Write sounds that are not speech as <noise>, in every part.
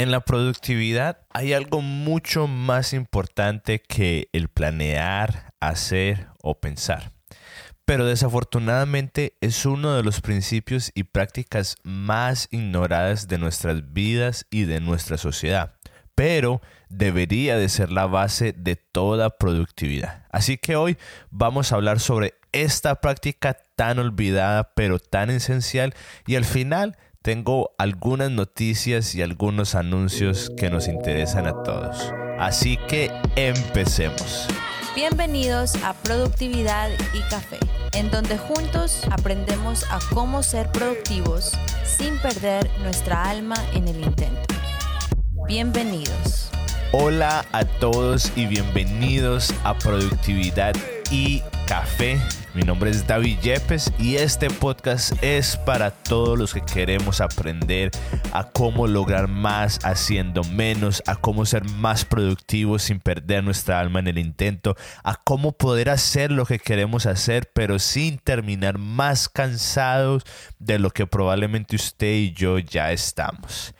En la productividad hay algo mucho más importante que el planear, hacer o pensar. Pero desafortunadamente es uno de los principios y prácticas más ignoradas de nuestras vidas y de nuestra sociedad. Pero debería de ser la base de toda productividad. Así que hoy vamos a hablar sobre esta práctica tan olvidada pero tan esencial y al final tengo algunas noticias y algunos anuncios que nos interesan a todos. Así que empecemos. Bienvenidos a Productividad y Café, en donde juntos aprendemos a cómo ser productivos sin perder nuestra alma en el intento. Bienvenidos. Hola a todos y bienvenidos a Productividad y Café mi nombre es David Yepes y este podcast es para todos los que queremos aprender a cómo lograr más haciendo menos, a cómo ser más productivos sin perder nuestra alma en el intento, a cómo poder hacer lo que queremos hacer pero sin terminar más cansados de lo que probablemente usted y yo ya estamos.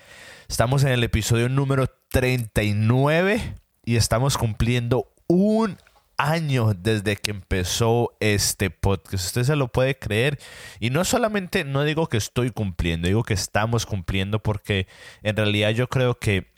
Estamos en el episodio número 39 y estamos cumpliendo un años desde que empezó este podcast. Usted se lo puede creer. Y no solamente, no digo que estoy cumpliendo, digo que estamos cumpliendo porque en realidad yo creo que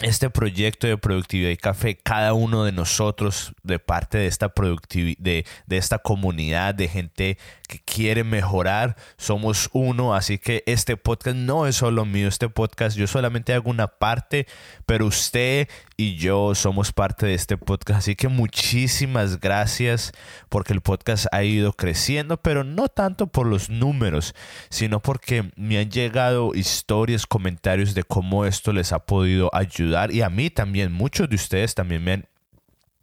este proyecto de productividad y café, cada uno de nosotros, de parte de esta de, de, esta comunidad de gente que quiere mejorar, somos uno. Así que este podcast no es solo mío, este podcast yo solamente hago una parte, pero usted y yo somos parte de este podcast. Así que muchísimas gracias porque el podcast ha ido creciendo, pero no tanto por los números, sino porque me han llegado historias, comentarios de cómo esto les ha podido ayudar y a mí también, muchos de ustedes también me han,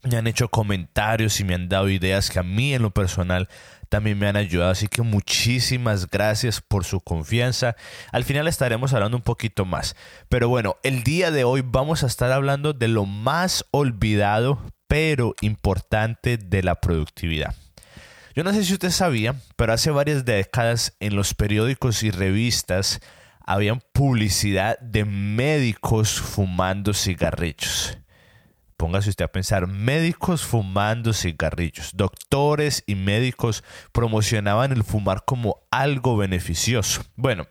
me han hecho comentarios y me han dado ideas que a mí en lo personal también me han ayudado. Así que muchísimas gracias por su confianza. Al final estaremos hablando un poquito más. Pero bueno, el día de hoy vamos a estar hablando de lo más olvidado pero importante de la productividad. Yo no sé si usted sabía, pero hace varias décadas en los periódicos y revistas habían publicidad de médicos fumando cigarrillos. Póngase usted a pensar, médicos fumando cigarrillos, doctores y médicos promocionaban el fumar como algo beneficioso. Bueno,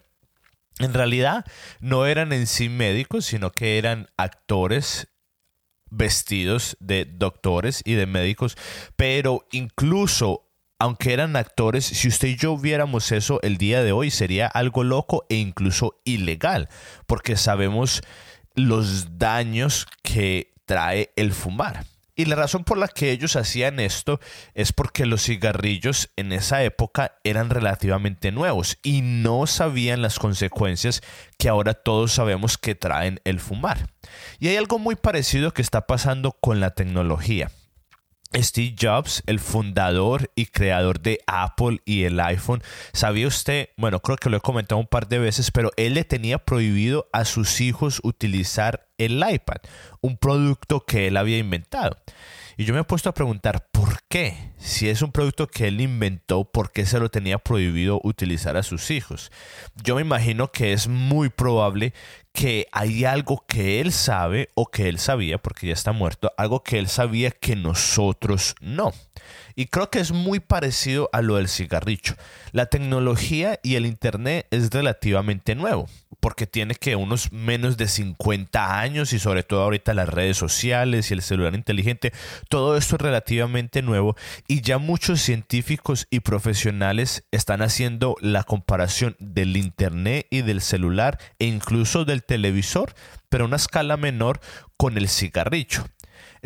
en realidad no eran en sí médicos, sino que eran actores vestidos de doctores y de médicos, pero incluso aunque eran actores, si usted y yo viéramos eso el día de hoy sería algo loco e incluso ilegal, porque sabemos los daños que trae el fumar. Y la razón por la que ellos hacían esto es porque los cigarrillos en esa época eran relativamente nuevos y no sabían las consecuencias que ahora todos sabemos que traen el fumar. Y hay algo muy parecido que está pasando con la tecnología. Steve Jobs, el fundador y creador de Apple y el iPhone, ¿sabía usted? Bueno, creo que lo he comentado un par de veces, pero él le tenía prohibido a sus hijos utilizar el iPad, un producto que él había inventado. Y yo me he puesto a preguntar, ¿por qué? Si es un producto que él inventó, ¿por qué se lo tenía prohibido utilizar a sus hijos? Yo me imagino que es muy probable que hay algo que él sabe o que él sabía, porque ya está muerto, algo que él sabía que nosotros no. Y creo que es muy parecido a lo del cigarrillo. La tecnología y el Internet es relativamente nuevo, porque tiene que unos menos de 50 años y sobre todo ahorita las redes sociales y el celular inteligente, todo esto es relativamente nuevo y ya muchos científicos y profesionales están haciendo la comparación del Internet y del celular e incluso del televisor, pero a una escala menor con el cigarrillo.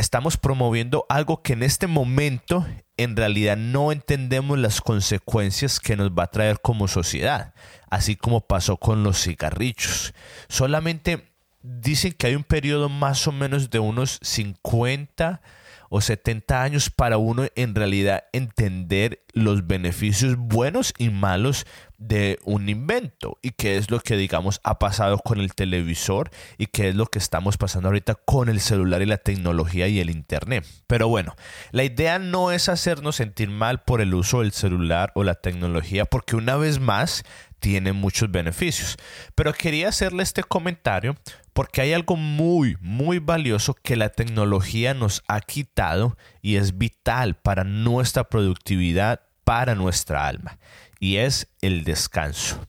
Estamos promoviendo algo que en este momento en realidad no entendemos las consecuencias que nos va a traer como sociedad, así como pasó con los cigarrillos. Solamente dicen que hay un periodo más o menos de unos 50 o 70 años para uno en realidad entender los beneficios buenos y malos de un invento y qué es lo que digamos ha pasado con el televisor y qué es lo que estamos pasando ahorita con el celular y la tecnología y el internet. Pero bueno, la idea no es hacernos sentir mal por el uso del celular o la tecnología porque una vez más tiene muchos beneficios. Pero quería hacerle este comentario porque hay algo muy, muy valioso que la tecnología nos ha quitado y es vital para nuestra productividad, para nuestra alma, y es el descanso.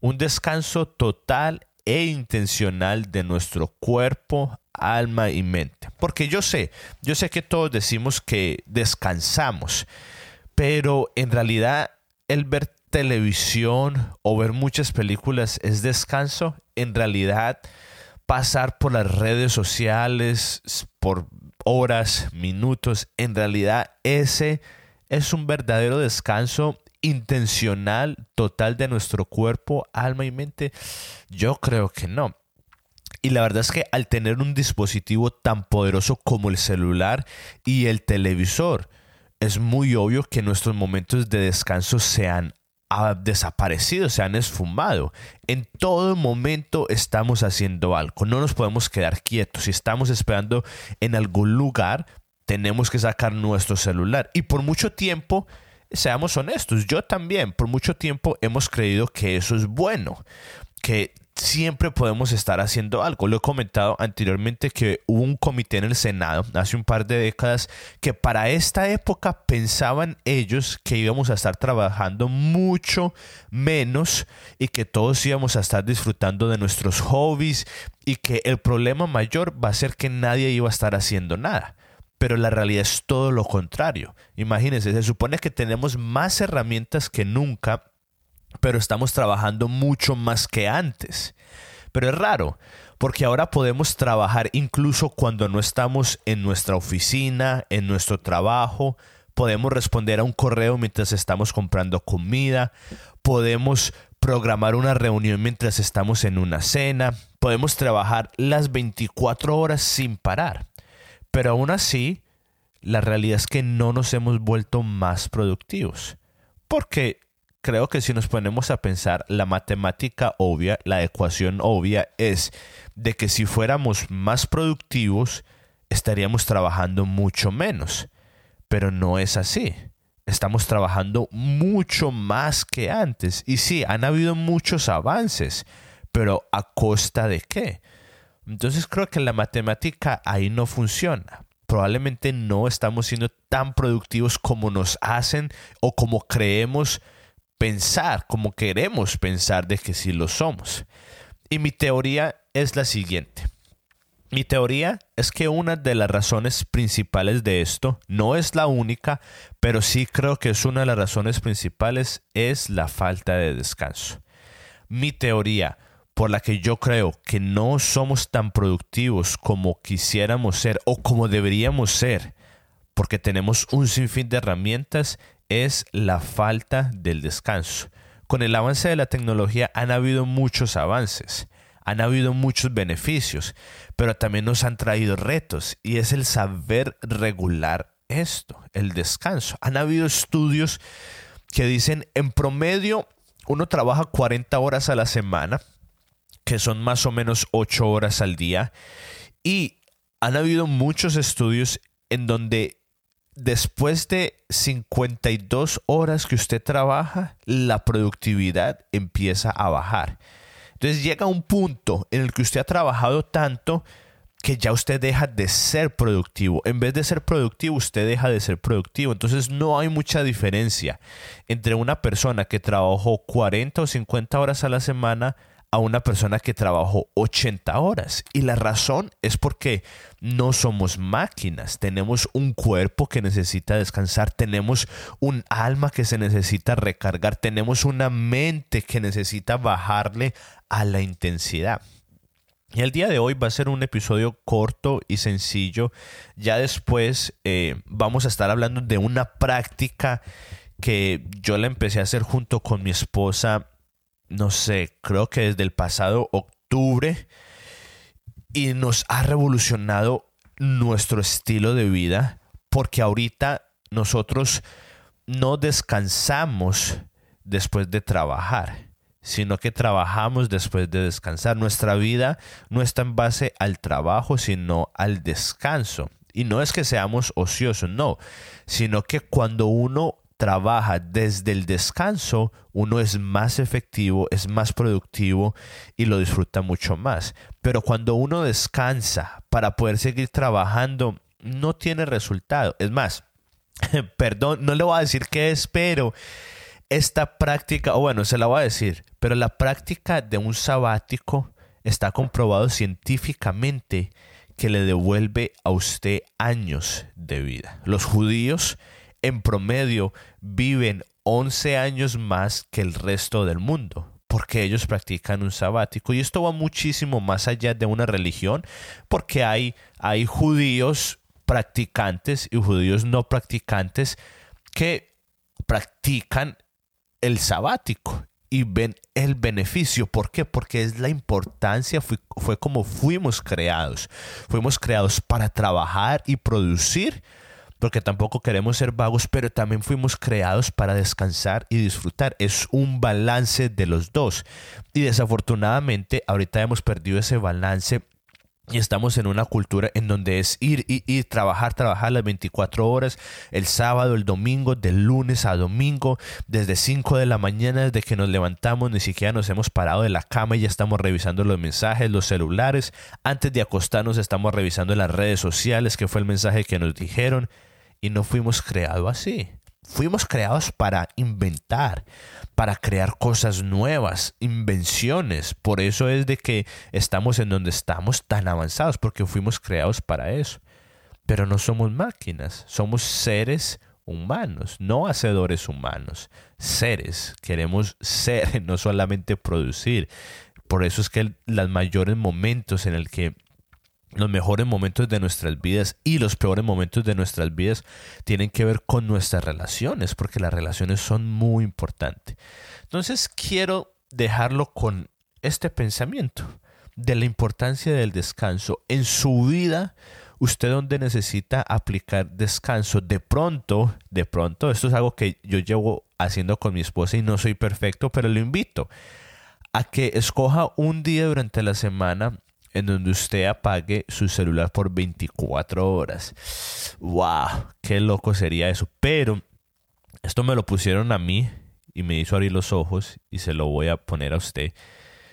Un descanso total e intencional de nuestro cuerpo, alma y mente. Porque yo sé, yo sé que todos decimos que descansamos, pero en realidad el ver televisión o ver muchas películas es descanso. En realidad pasar por las redes sociales por horas, minutos, en realidad ese es un verdadero descanso intencional, total de nuestro cuerpo, alma y mente? Yo creo que no. Y la verdad es que al tener un dispositivo tan poderoso como el celular y el televisor, es muy obvio que nuestros momentos de descanso sean ha desaparecido, se han esfumado. En todo momento estamos haciendo algo, no nos podemos quedar quietos. Si estamos esperando en algún lugar, tenemos que sacar nuestro celular. Y por mucho tiempo, seamos honestos, yo también, por mucho tiempo hemos creído que eso es bueno, que siempre podemos estar haciendo algo. Lo he comentado anteriormente que hubo un comité en el Senado hace un par de décadas que para esta época pensaban ellos que íbamos a estar trabajando mucho menos y que todos íbamos a estar disfrutando de nuestros hobbies y que el problema mayor va a ser que nadie iba a estar haciendo nada. Pero la realidad es todo lo contrario. Imagínense, se supone que tenemos más herramientas que nunca pero estamos trabajando mucho más que antes. Pero es raro, porque ahora podemos trabajar incluso cuando no estamos en nuestra oficina, en nuestro trabajo, podemos responder a un correo mientras estamos comprando comida, podemos programar una reunión mientras estamos en una cena, podemos trabajar las 24 horas sin parar. Pero aún así, la realidad es que no nos hemos vuelto más productivos. Porque creo que si nos ponemos a pensar, la matemática obvia, la ecuación obvia es de que si fuéramos más productivos, estaríamos trabajando mucho menos. Pero no es así. Estamos trabajando mucho más que antes. Y sí, han habido muchos avances, pero ¿a costa de qué? Entonces creo que la matemática ahí no funciona. Probablemente no estamos siendo tan productivos como nos hacen o como creemos pensar como queremos pensar de que sí lo somos. Y mi teoría es la siguiente. Mi teoría es que una de las razones principales de esto, no es la única, pero sí creo que es una de las razones principales, es la falta de descanso. Mi teoría por la que yo creo que no somos tan productivos como quisiéramos ser o como deberíamos ser, porque tenemos un sinfín de herramientas, es la falta del descanso. Con el avance de la tecnología han habido muchos avances, han habido muchos beneficios, pero también nos han traído retos y es el saber regular esto, el descanso. Han habido estudios que dicen en promedio uno trabaja 40 horas a la semana, que son más o menos 8 horas al día, y han habido muchos estudios en donde después de 52 horas que usted trabaja, la productividad empieza a bajar. Entonces llega un punto en el que usted ha trabajado tanto que ya usted deja de ser productivo. En vez de ser productivo, usted deja de ser productivo. Entonces no hay mucha diferencia entre una persona que trabajó 40 o 50 horas a la semana a una persona que trabajó 80 horas. Y la razón es porque no somos máquinas, tenemos un cuerpo que necesita descansar, tenemos un alma que se necesita recargar, tenemos una mente que necesita bajarle a la intensidad. Y el día de hoy va a ser un episodio corto y sencillo. Ya después eh, vamos a estar hablando de una práctica que yo la empecé a hacer junto con mi esposa no sé, creo que desde el pasado octubre y nos ha revolucionado nuestro estilo de vida porque ahorita nosotros no descansamos después de trabajar, sino que trabajamos después de descansar. Nuestra vida no está en base al trabajo, sino al descanso. Y no es que seamos ociosos, no, sino que cuando uno trabaja desde el descanso, uno es más efectivo, es más productivo y lo disfruta mucho más. Pero cuando uno descansa para poder seguir trabajando, no tiene resultado. Es más, <laughs> perdón, no le voy a decir qué es, pero esta práctica, o bueno, se la voy a decir, pero la práctica de un sabático está comprobado científicamente que le devuelve a usted años de vida. Los judíos en promedio viven 11 años más que el resto del mundo porque ellos practican un sabático. Y esto va muchísimo más allá de una religión, porque hay, hay judíos practicantes y judíos no practicantes que practican el sabático y ven el beneficio. ¿Por qué? Porque es la importancia, fue, fue como fuimos creados. Fuimos creados para trabajar y producir porque tampoco queremos ser vagos, pero también fuimos creados para descansar y disfrutar. Es un balance de los dos. Y desafortunadamente ahorita hemos perdido ese balance y estamos en una cultura en donde es ir y ir, trabajar, trabajar las 24 horas, el sábado, el domingo, de lunes a domingo, desde 5 de la mañana, desde que nos levantamos, ni siquiera nos hemos parado de la cama y ya estamos revisando los mensajes, los celulares. Antes de acostarnos estamos revisando las redes sociales, que fue el mensaje que nos dijeron. Y no fuimos creados así. Fuimos creados para inventar, para crear cosas nuevas, invenciones. Por eso es de que estamos en donde estamos tan avanzados, porque fuimos creados para eso. Pero no somos máquinas, somos seres humanos, no hacedores humanos, seres. Queremos ser, <laughs> no solamente producir. Por eso es que los mayores momentos en el que los mejores momentos de nuestras vidas y los peores momentos de nuestras vidas tienen que ver con nuestras relaciones, porque las relaciones son muy importantes. Entonces quiero dejarlo con este pensamiento de la importancia del descanso en su vida. Usted donde necesita aplicar descanso, de pronto, de pronto, esto es algo que yo llevo haciendo con mi esposa y no soy perfecto, pero lo invito a que escoja un día durante la semana en donde usted apague su celular por 24 horas. ¡Wow! ¡Qué loco sería eso! Pero esto me lo pusieron a mí y me hizo abrir los ojos y se lo voy a poner a usted.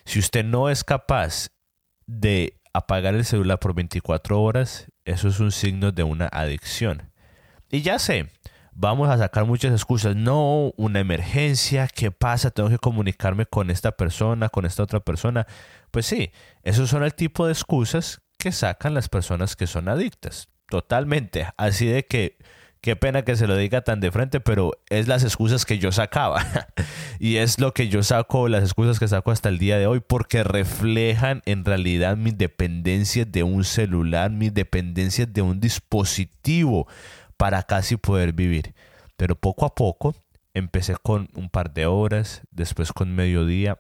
Si usted no es capaz de apagar el celular por 24 horas, eso es un signo de una adicción. Y ya sé, vamos a sacar muchas excusas. No, una emergencia, ¿qué pasa? Tengo que comunicarme con esta persona, con esta otra persona. Pues sí, esos son el tipo de excusas que sacan las personas que son adictas. Totalmente. Así de que, qué pena que se lo diga tan de frente, pero es las excusas que yo sacaba. <laughs> y es lo que yo saco, las excusas que saco hasta el día de hoy, porque reflejan en realidad mis dependencias de un celular, mis dependencias de un dispositivo para casi poder vivir. Pero poco a poco empecé con un par de horas, después con mediodía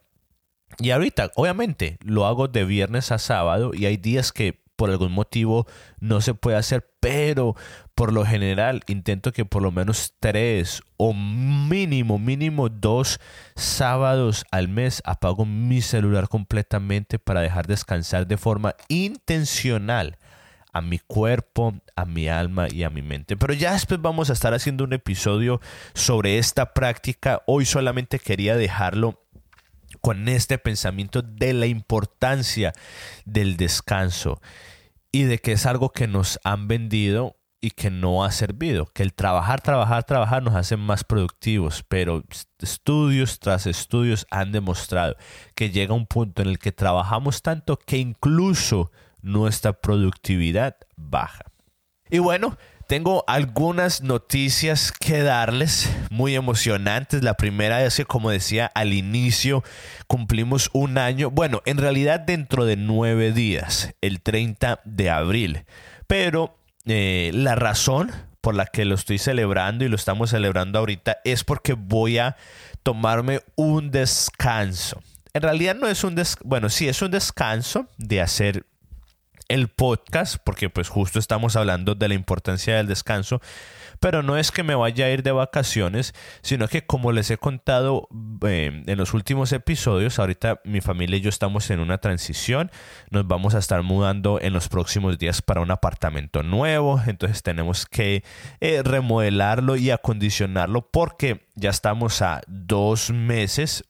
y ahorita, obviamente, lo hago de viernes a sábado y hay días que por algún motivo no se puede hacer, pero por lo general intento que por lo menos tres o mínimo, mínimo dos sábados al mes apago mi celular completamente para dejar descansar de forma intencional a mi cuerpo, a mi alma y a mi mente. Pero ya después vamos a estar haciendo un episodio sobre esta práctica. Hoy solamente quería dejarlo con este pensamiento de la importancia del descanso y de que es algo que nos han vendido y que no ha servido, que el trabajar, trabajar, trabajar nos hace más productivos, pero estudios tras estudios han demostrado que llega un punto en el que trabajamos tanto que incluso nuestra productividad baja. Y bueno, tengo algunas noticias que darles muy emocionantes. La primera es que, como decía al inicio, cumplimos un año. Bueno, en realidad dentro de nueve días, el 30 de abril. Pero eh, la razón por la que lo estoy celebrando y lo estamos celebrando ahorita es porque voy a tomarme un descanso. En realidad no es un descanso, bueno, sí es un descanso de hacer el podcast, porque pues justo estamos hablando de la importancia del descanso, pero no es que me vaya a ir de vacaciones, sino que como les he contado eh, en los últimos episodios, ahorita mi familia y yo estamos en una transición, nos vamos a estar mudando en los próximos días para un apartamento nuevo, entonces tenemos que eh, remodelarlo y acondicionarlo porque ya estamos a dos meses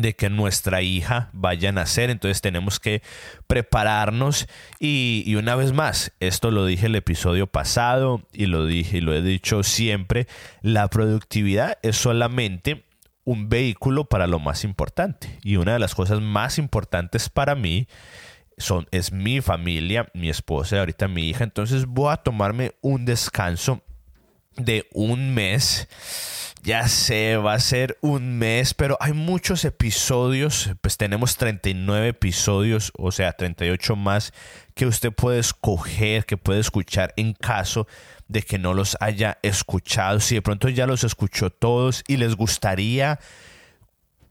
de que nuestra hija vaya a nacer, entonces tenemos que prepararnos. Y, una vez más, esto lo dije el episodio pasado y lo dije y lo he dicho siempre, la productividad es solamente un vehículo para lo más importante. Y una de las cosas más importantes para mí son, es mi familia, mi esposa y ahorita mi hija, entonces voy a tomarme un descanso de un mes ya sé, va a ser un mes, pero hay muchos episodios, pues tenemos 39 episodios, o sea, 38 más que usted puede escoger, que puede escuchar en caso de que no los haya escuchado. Si de pronto ya los escuchó todos y les gustaría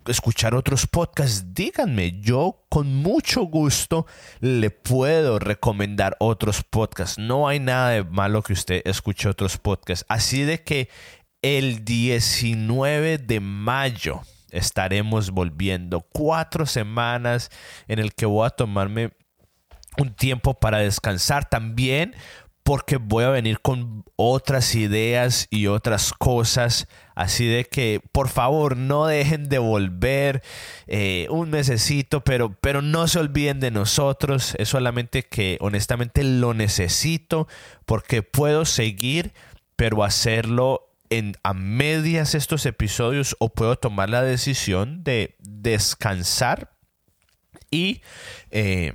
escuchar otros podcasts, díganme, yo con mucho gusto le puedo recomendar otros podcasts. No hay nada de malo que usted escuche otros podcasts. Así de que el 19 de mayo estaremos volviendo. Cuatro semanas en el que voy a tomarme un tiempo para descansar también porque voy a venir con otras ideas y otras cosas. Así de que, por favor, no dejen de volver eh, un mesecito, pero, pero no se olviden de nosotros. Es solamente que honestamente lo necesito porque puedo seguir, pero hacerlo en, a medias estos episodios o puedo tomar la decisión de descansar y eh,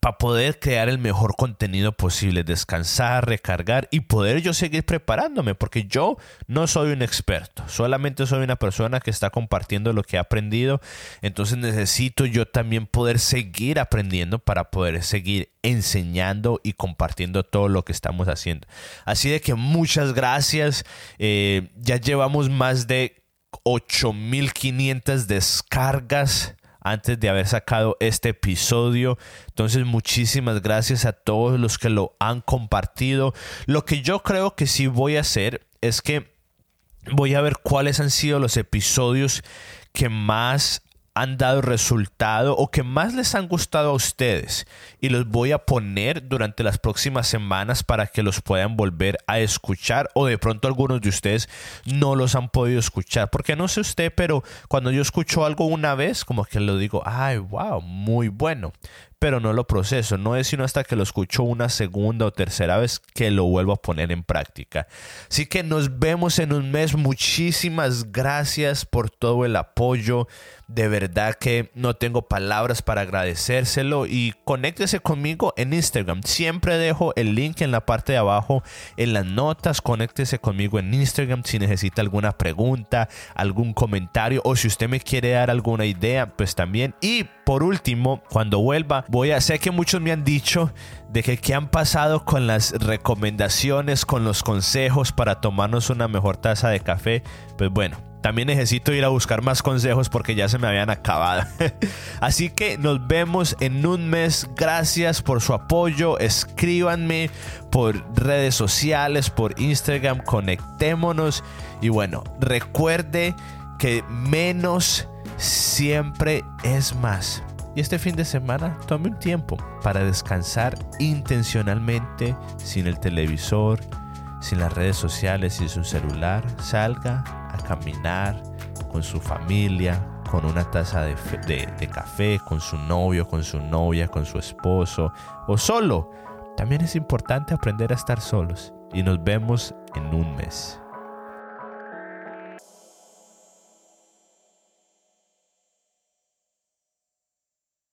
para poder crear el mejor contenido posible, descansar, recargar y poder yo seguir preparándome, porque yo no soy un experto, solamente soy una persona que está compartiendo lo que ha aprendido, entonces necesito yo también poder seguir aprendiendo para poder seguir enseñando y compartiendo todo lo que estamos haciendo. Así de que muchas gracias, eh, ya llevamos más de 8500 descargas antes de haber sacado este episodio. Entonces muchísimas gracias a todos los que lo han compartido. Lo que yo creo que sí voy a hacer es que voy a ver cuáles han sido los episodios que más han dado resultado o que más les han gustado a ustedes. Y los voy a poner durante las próximas semanas para que los puedan volver a escuchar o de pronto algunos de ustedes no los han podido escuchar. Porque no sé usted pero cuando yo escucho algo una vez como que lo digo ay wow muy bueno pero no lo proceso. No es sino hasta que lo escucho una segunda o tercera vez que lo vuelvo a poner en práctica. Así que nos vemos en un mes. Muchísimas gracias por todo el apoyo. De verdad que no tengo palabras para agradecérselo y conéctese conmigo en Instagram. Siempre dejo el link en la parte de abajo en las notas. Conéctese conmigo en Instagram si necesita alguna pregunta, algún comentario o si usted me quiere dar alguna idea, pues también. Y por último, cuando vuelva, voy a sé que muchos me han dicho de que qué han pasado con las recomendaciones, con los consejos para tomarnos una mejor taza de café. Pues bueno, también necesito ir a buscar más consejos porque ya se me habían acabado. <laughs> Así que nos vemos en un mes. Gracias por su apoyo. Escríbanme por redes sociales, por Instagram. Conectémonos. Y bueno, recuerde que menos siempre es más. Y este fin de semana tome un tiempo para descansar intencionalmente sin el televisor, sin las redes sociales, sin su celular. Salga caminar con su familia, con una taza de, de, café, con su novio, con su novia, con su esposo o solo. También es importante aprender a estar solos y nos vemos en un mes.